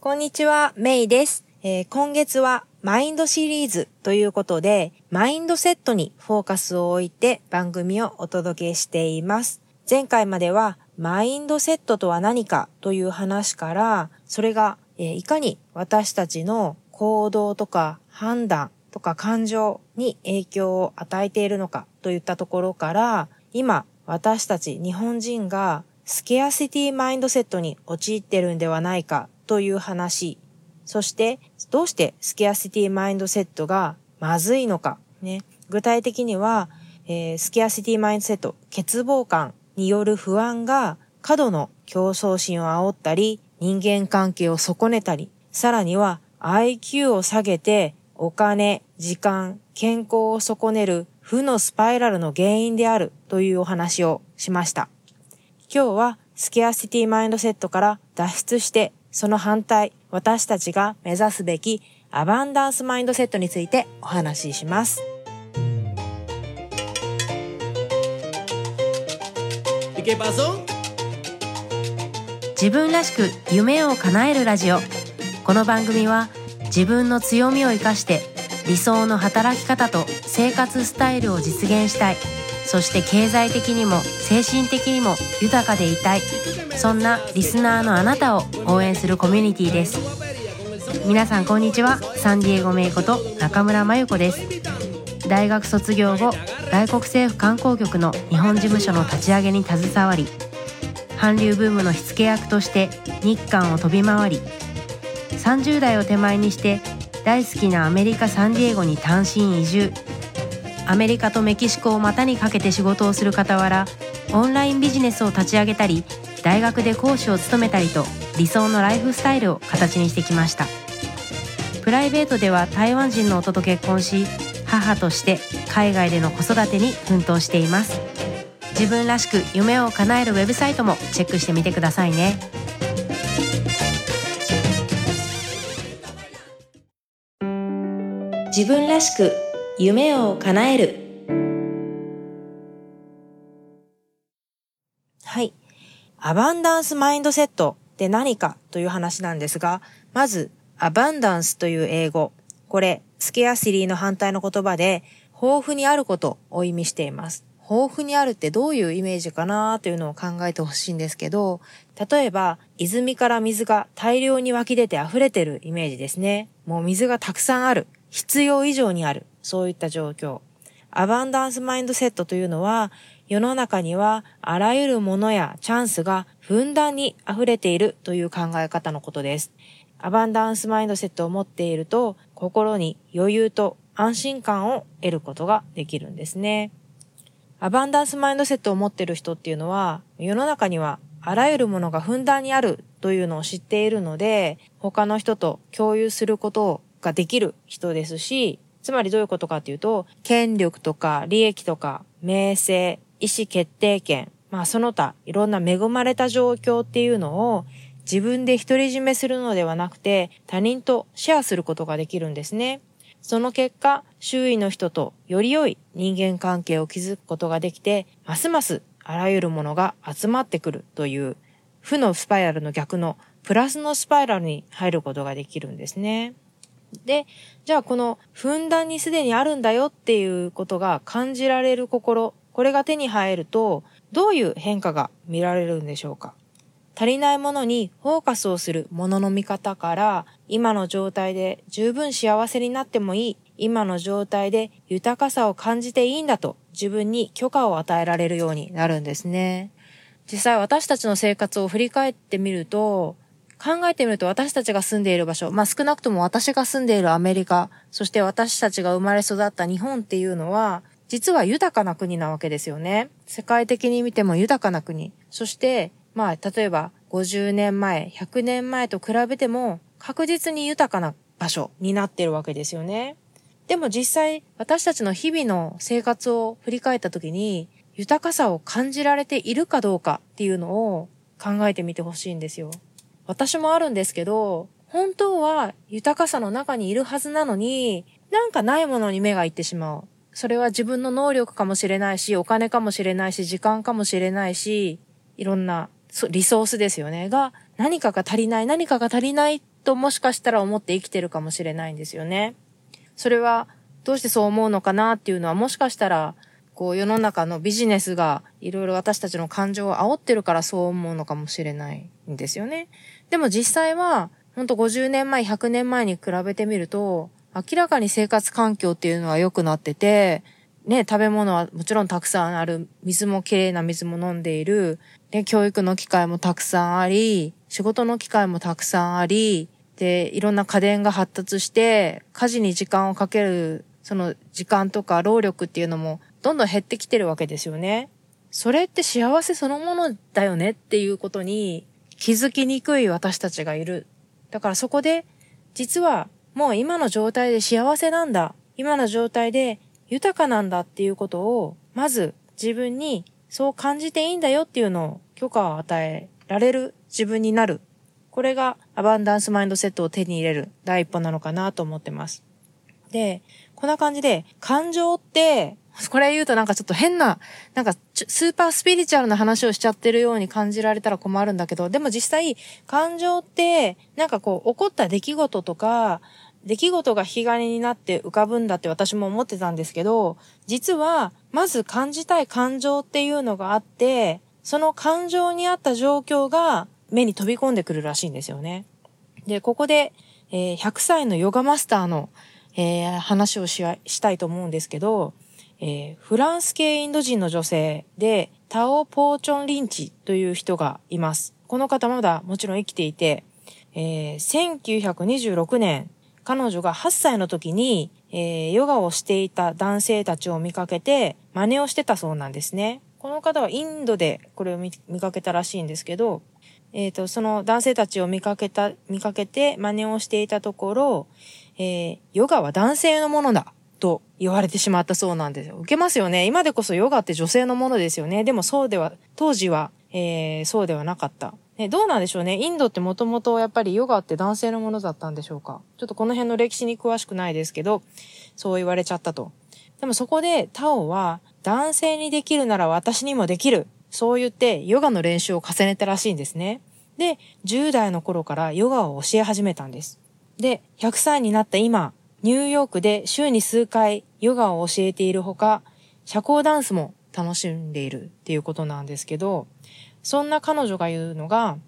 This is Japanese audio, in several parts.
こんにちは、メイです。えー、今月はマインドシリーズということで、マインドセットにフォーカスを置いて番組をお届けしています。前回まではマインドセットとは何かという話から、それが、えー、いかに私たちの行動とか判断とか感情に影響を与えているのかといったところから、今私たち日本人がスケアシティマインドセットに陥ってるんではないかという話、そしてどうしてスケアシティマインドセットがまずいのか、ね、具体的には、えー、スケアシティマインドセット、欠乏感による不安が過度の競争心を煽ったり、人間関係を損ねたり、さらには IQ を下げてお金、時間、健康を損ねる負のスパイラルの原因であるというお話をしました。今日はスケアシティマインドセットから脱出してその反対、私たちが目指すべきアバンダンスマインドセットについてお話しします。自分らしく夢を叶えるラジオ。この番組は自分の強みを生かして理想の働き方と生活スタイルを実現したい。そして経済的にも精神的にも豊かでいたいそんなリスナーのあなたを応援するコミュニティです。皆さんこんにちは。サンディエゴメイこと中村真由子です。大学卒業後外国政府観光局の日本事務所の立ち上げに携わり韓流ブームの火付け役として日韓を飛び回り30代を手前にして大好きなアメリカ・サンディエゴに単身移住。アメリカとメキシコを股にかけて仕事をする傍らオンラインビジネスを立ち上げたり大学で講師を務めたりと理想のライフスタイルを形にしてきました。プライベートでは台湾人の夫と結婚し母として海外での子育てに奮闘しています。自分らしく夢を叶えるウェブサイトもチェックしてみてくださいね。自分らしく夢を叶えるアバンダンスマインドセットって何かという話なんですがまずアバンダンスという英語これスケアシリーの反対の言葉で豊富にあることを意味しています豊富にあるってどういうイメージかなというのを考えてほしいんですけど、例えば泉から水が大量に湧き出て溢れてるイメージですね。もう水がたくさんある。必要以上にある。そういった状況。アバンダンスマインドセットというのは、世の中にはあらゆるものやチャンスがふんだんに溢れているという考え方のことです。アバンダンスマインドセットを持っていると、心に余裕と安心感を得ることができるんですね。アバンダンスマインドセットを持っている人っていうのは、世の中にはあらゆるものがふんだんにあるというのを知っているので、他の人と共有することができる人ですし、つまりどういうことかっていうと、権力とか利益とか名声、意思決定権、まあその他いろんな恵まれた状況っていうのを自分で独り占めするのではなくて他人とシェアすることができるんですね。その結果、周囲の人とより良い人間関係を築くことができて、ますますあらゆるものが集まってくるという負のスパイラルの逆のプラスのスパイラルに入ることができるんですね。で、じゃあこのふんだんにすでにあるんだよっていうことが感じられる心、これが手に入ると、どういう変化が見られるんでしょうか？足りないものにフォーカスをするものの見方から、今の状態で十分幸せになってもいい、今の状態で豊かさを感じていいんだと自分に許可を与えられるようになるんですね。実際私たちの生活を振り返ってみると、考えてみると私たちが住んでいる場所、まあ少なくとも私が住んでいるアメリカ、そして私たちが生まれ育った日本っていうのは、実は豊かな国なわけですよね。世界的に見ても豊かな国。そして、まあ例えば50年前、100年前と比べても確実に豊かな場所になってるわけですよね。でも実際私たちの日々の生活を振り返った時に豊かさを感じられているかどうかっていうのを考えてみてほしいんですよ。私もあるんですけど、本当は豊かさの中にいるはずなのに、なんかないものに目がいってしまう。それは自分の能力かもしれないし、お金かもしれないし、時間かもしれないし、いろんなリソースですよね。が、何かが足りない、何かが足りないともしかしたら思って生きてるかもしれないんですよね。それはどうしてそう思うのかなっていうのはもしかしたらこう世の中のビジネスがいろいろ私たちの感情を煽ってるからそう思うのかもしれないんですよね。でも実際はほんと50年前、100年前に比べてみると明らかに生活環境っていうのは良くなっててね、食べ物はもちろんたくさんある、水もきれいな水も飲んでいる、ね、教育の機会もたくさんあり、仕事の機会もたくさんあり、で、いろんな家電が発達して、家事に時間をかける、その時間とか労力っていうのもどんどん減ってきてるわけですよね。それって幸せそのものだよねっていうことに気づきにくい私たちがいる。だからそこで、実はもう今の状態で幸せなんだ。今の状態で豊かなんだっていうことを、まず自分にそう感じていいんだよっていうのを許可を与えられる自分になる。これがアバンダンスマインドセットを手に入れる第一歩なのかなと思ってます。で、こんな感じで、感情って、これ言うとなんかちょっと変な、なんかスーパースピリチュアルな話をしちゃってるように感じられたら困るんだけど、でも実際、感情って、なんかこう、起こった出来事とか、出来事が引き金になって浮かぶんだって私も思ってたんですけど、実は、まず感じたい感情っていうのがあって、その感情にあった状況が目に飛び込んでくるらしいんですよね。で、ここで、えー、100歳のヨガマスターの、えー、話をししたいと思うんですけど、えー、フランス系インド人の女性で、タオ・ポーチョン・リンチという人がいます。この方まだもちろん生きていて、えー、1926年、彼女が8歳の時に、えー、ヨガをしていた男性たちを見かけて、真似をしてたそうなんですね。この方はインドでこれを見かけたらしいんですけど、えっ、ー、と、その男性たちを見かけた、見かけて真似をしていたところ、えー、ヨガは男性のものだと言われてしまったそうなんですよ。受けますよね。今でこそヨガって女性のものですよね。でもそうでは、当時は、えー、そうではなかった。ね、どうなんでしょうね。インドってもともとやっぱりヨガって男性のものだったんでしょうか。ちょっとこの辺の歴史に詳しくないですけど、そう言われちゃったと。でもそこでタオは男性にできるなら私にもできる。そう言ってヨガの練習を重ねたらしいんですね。で、10代の頃からヨガを教え始めたんです。で、100歳になった今、ニューヨークで週に数回ヨガを教えているほか、社交ダンスも楽しんでいるっていうことなんですけど、そんな彼女が言うのが、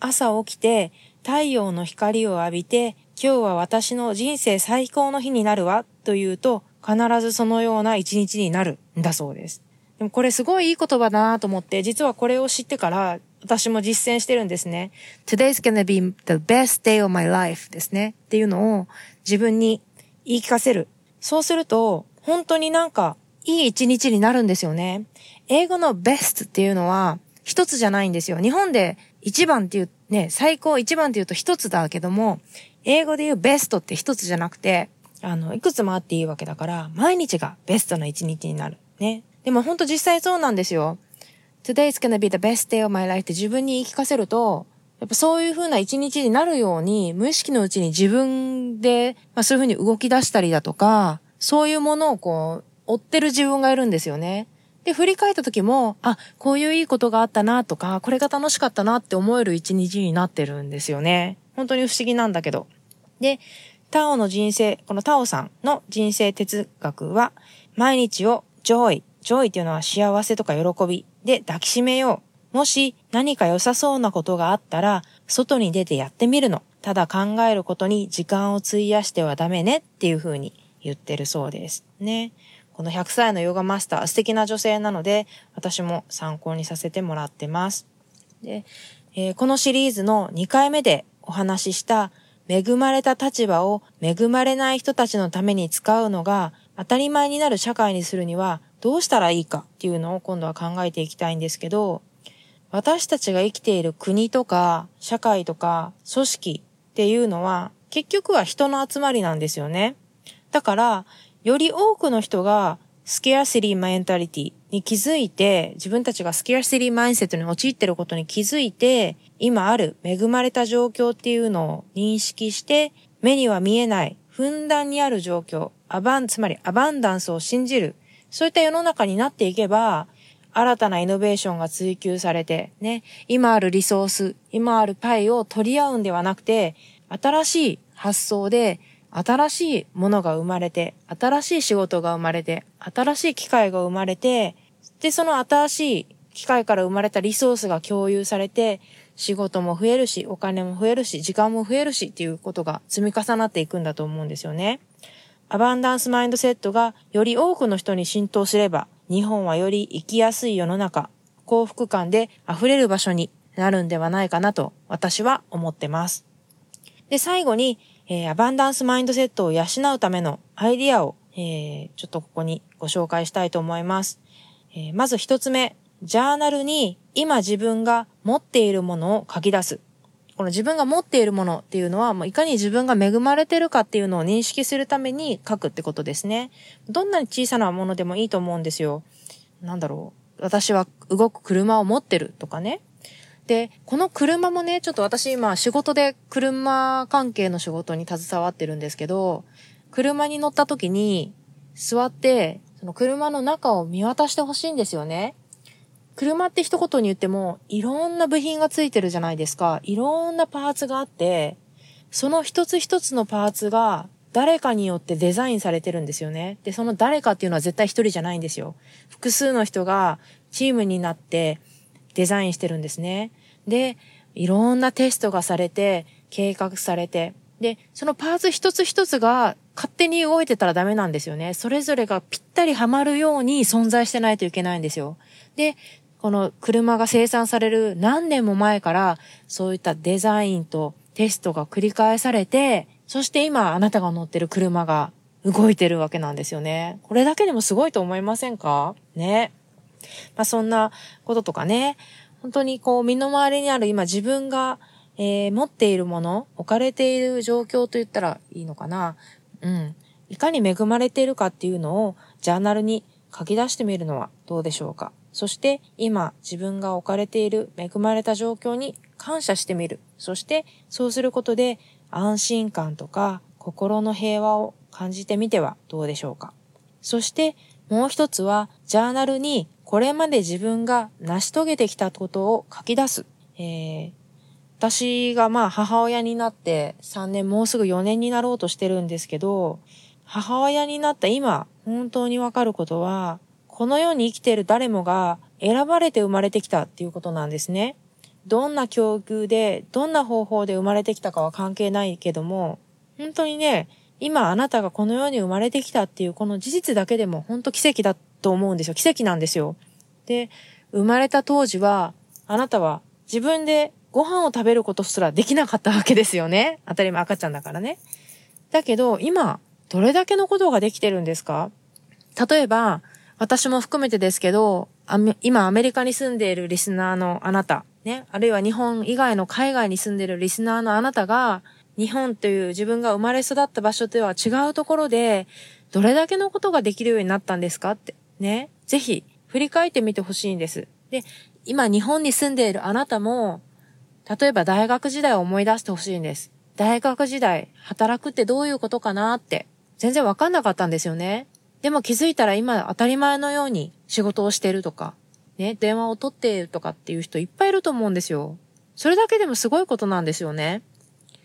朝起きて太陽の光を浴びて、今日は私の人生最高の日になるわと言うと、必ずそのような一日になるんだそうです。でもこれすごいいい言葉だなと思って、実はこれを知ってから私も実践してるんですね。Today's gonna be the best day of my life ですね。っていうのを自分に言い聞かせる。そうすると、本当になんかいい一日になるんですよね。英語の best っていうのは、一つじゃないんですよ。日本で一番っていう、ね、最高一番っていうと一つだけども、英語で言うベストって一つじゃなくて、あの、いくつもあっていいわけだから、毎日がベストな一日になる。ね。でも本当実際そうなんですよ。Today's gonna be the best day of my life って自分に言い聞かせると、やっぱそういう風な一日になるように、無意識のうちに自分で、まあそういう風に動き出したりだとか、そういうものをこう、追ってる自分がいるんですよね。で、振り返った時も、あ、こういういいことがあったなとか、これが楽しかったなって思える一日になってるんですよね。本当に不思議なんだけど。で、タオの人生、このタオさんの人生哲学は、毎日を joy、joy っていうのは幸せとか喜びで抱きしめよう。もし何か良さそうなことがあったら、外に出てやってみるの。ただ考えることに時間を費やしてはダメねっていう風に言ってるそうです。ね。この100歳のヨガマスター、素敵な女性なので、私も参考にさせてもらってます。で、えー、このシリーズの2回目でお話しした、恵まれた立場を恵まれない人たちのために使うのが当たり前になる社会にするにはどうしたらいいかっていうのを今度は考えていきたいんですけど、私たちが生きている国とか社会とか組織っていうのは結局は人の集まりなんですよね。だからより多くの人がスケアシリーマインタリティに気づいて、自分たちがスケアシリーマインセットに陥ってることに気づいて、今ある恵まれた状況っていうのを認識して、目には見えない、ふんだんにある状況、アバン、つまりアバンダンスを信じる、そういった世の中になっていけば、新たなイノベーションが追求されて、ね、今あるリソース、今あるパイを取り合うんではなくて、新しい発想で新しいものが生まれて、新しい仕事が生まれて、新しい機会が生まれて、で、その新しい機械から生まれたリソースが共有されて、仕事も増えるし、お金も増えるし、時間も増えるしっていうことが積み重なっていくんだと思うんですよね。アバンダンスマインドセットがより多くの人に浸透すれば、日本はより生きやすい世の中、幸福感で溢れる場所になるんではないかなと私は思ってます。で、最後に、えー、アバンダンスマインドセットを養うためのアイディアを、えー、ちょっとここにご紹介したいと思います。えー、まず一つ目、ジャーナルに今自分が持っているものを書き出す。この自分が持っているものっていうのは、もういかに自分が恵まれてるかっていうのを認識するために書くってことですね。どんなに小さなものでもいいと思うんですよ。なんだろう。私は動く車を持ってるとかね。で、この車もね、ちょっと私今仕事で車関係の仕事に携わってるんですけど、車に乗った時に座って、その車の中を見渡してほしいんですよね。車って一言に言っても、いろんな部品がついてるじゃないですか。いろんなパーツがあって、その一つ一つのパーツが誰かによってデザインされてるんですよね。で、その誰かっていうのは絶対一人じゃないんですよ。複数の人がチームになってデザインしてるんですね。で、いろんなテストがされて、計画されて、で、そのパーツ一つ一つが勝手に動いてたらダメなんですよね。それぞれがぴったりはまるように存在してないといけないんですよ。で、この車が生産される何年も前からそういったデザインとテストが繰り返されて、そして今あなたが乗ってる車が動いてるわけなんですよね。これだけでもすごいと思いませんか？ね。まあそんなこととかね、本当にこう身の回りにある今自分が、えー、持っているもの、置かれている状況と言ったらいいのかな。うん。いかに恵まれているかっていうのをジャーナルに書き出してみるのはどうでしょうか。そして今自分が置かれている恵まれた状況に感謝してみる。そしてそうすることで安心感とか心の平和を感じてみてはどうでしょうか。そしてもう一つはジャーナルにこれまで自分が成し遂げてきたことを書き出す。えー、私がまあ母親になって3年もうすぐ4年になろうとしてるんですけど、母親になった今本当にわかることはこの世に生きている誰もが選ばれて生まれてきたっていうことなんですね。どんな境遇で、どんな方法で生まれてきたかは関係ないけども、本当にね、今あなたがこの世に生まれてきたっていうこの事実だけでも本当奇跡だと思うんですよ。奇跡なんですよ。で、生まれた当時は、あなたは自分でご飯を食べることすらできなかったわけですよね。当たり前赤ちゃんだからね。だけど、今、どれだけのことができてるんですか？例えば、私も含めてですけど、今アメリカに住んでいるリスナーのあなた、ね、あるいは日本以外の海外に住んでいるリスナーのあなたが、日本という自分が生まれ育った場所とは違うところで、どれだけのことができるようになったんですか？って、ね、ぜひ振り返ってみてほしいんです。で、今日本に住んでいるあなたも、例えば大学時代を思い出してほしいんです。大学時代、働くってどういうことかなって、全然わかんなかったんですよね。でも気づいたら今当たり前のように仕事をしてるとか、ね、電話を取っているとかっていう人いっぱいいると思うんですよ。それだけでもすごいことなんですよね。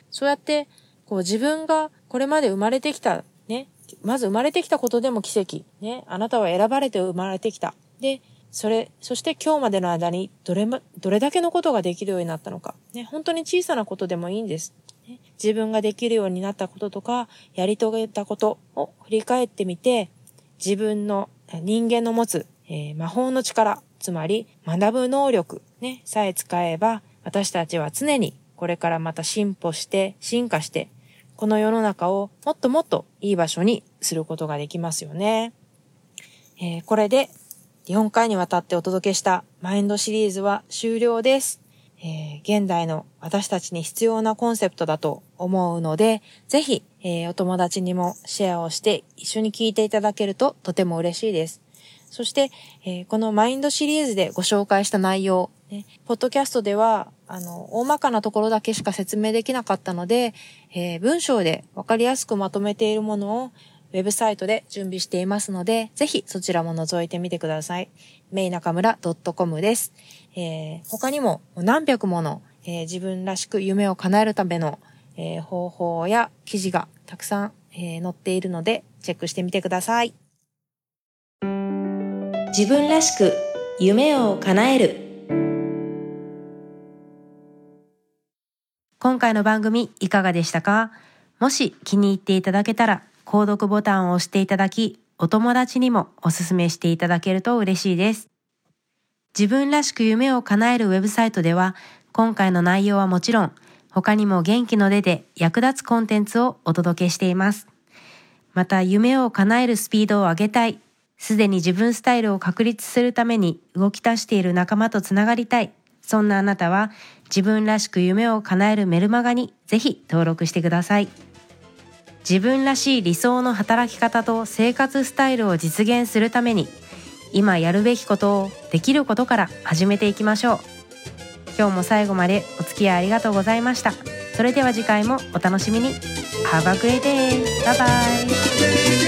そうやって、こう自分がこれまで生まれてきた、ね、まず生まれてきたことでも奇跡。ね、あなたは選ばれて生まれてきた。で、それ、そして今日までの間にどれま、どれだけのことができるようになったのか。ね、本当に小さなことでもいいんです。ね、自分ができるようになったこととか、やり遂げたことを振り返ってみて、自分の人間の持つ、えー、魔法の力、つまり学ぶ能力ね、さえ使えば、私たちは常にこれからまた進歩して、進化して、この世の中をもっともっといい場所にすることができますよね。えー、これで4回にわたってお届けしたマインドシリーズは終了です。えー、現代の私たちに必要なコンセプトだと思うので、ぜひ、えー、お友達にもシェアをして一緒に聞いていただけるととても嬉しいです。そして、えー、このマインドシリーズでご紹介した内容、ね、ポッドキャストでは、あの、大まかなところだけしか説明できなかったので、え文章でわかりやすくまとめているものをウェブサイトで準備していますので、ぜひそちらも覗いてみてください。メイナカムラ .com です。えー、他にも何百もの、えー、自分らしく夢を叶えるための、えー、方法や記事がたくさん、えー、載っているのでチェックしてみてください。自分らしく夢を叶える今回の番組いかがでしたか？もし気に入っていただけたら購読ボタンを押していただきお友達にもおすすめしていただけると嬉しいです。自分らしく夢を叶えるウェブサイトでは今回の内容はもちろん他にも元気の出で役立つコンテンツをお届けしています。また夢を叶えるスピードを上げたい、すでに自分スタイルを確立するために動き出している仲間とつながりたい、そんなあなたは自分らしく夢を叶えるメルマガにぜひ登録してください。自分らしい理想の働き方と生活スタイルを実現するために今やるべきことをできることから始めていきましょう今日も最後までお付き合いありがとうございましたそれでは次回もお楽しみに Have a great day! バイバイ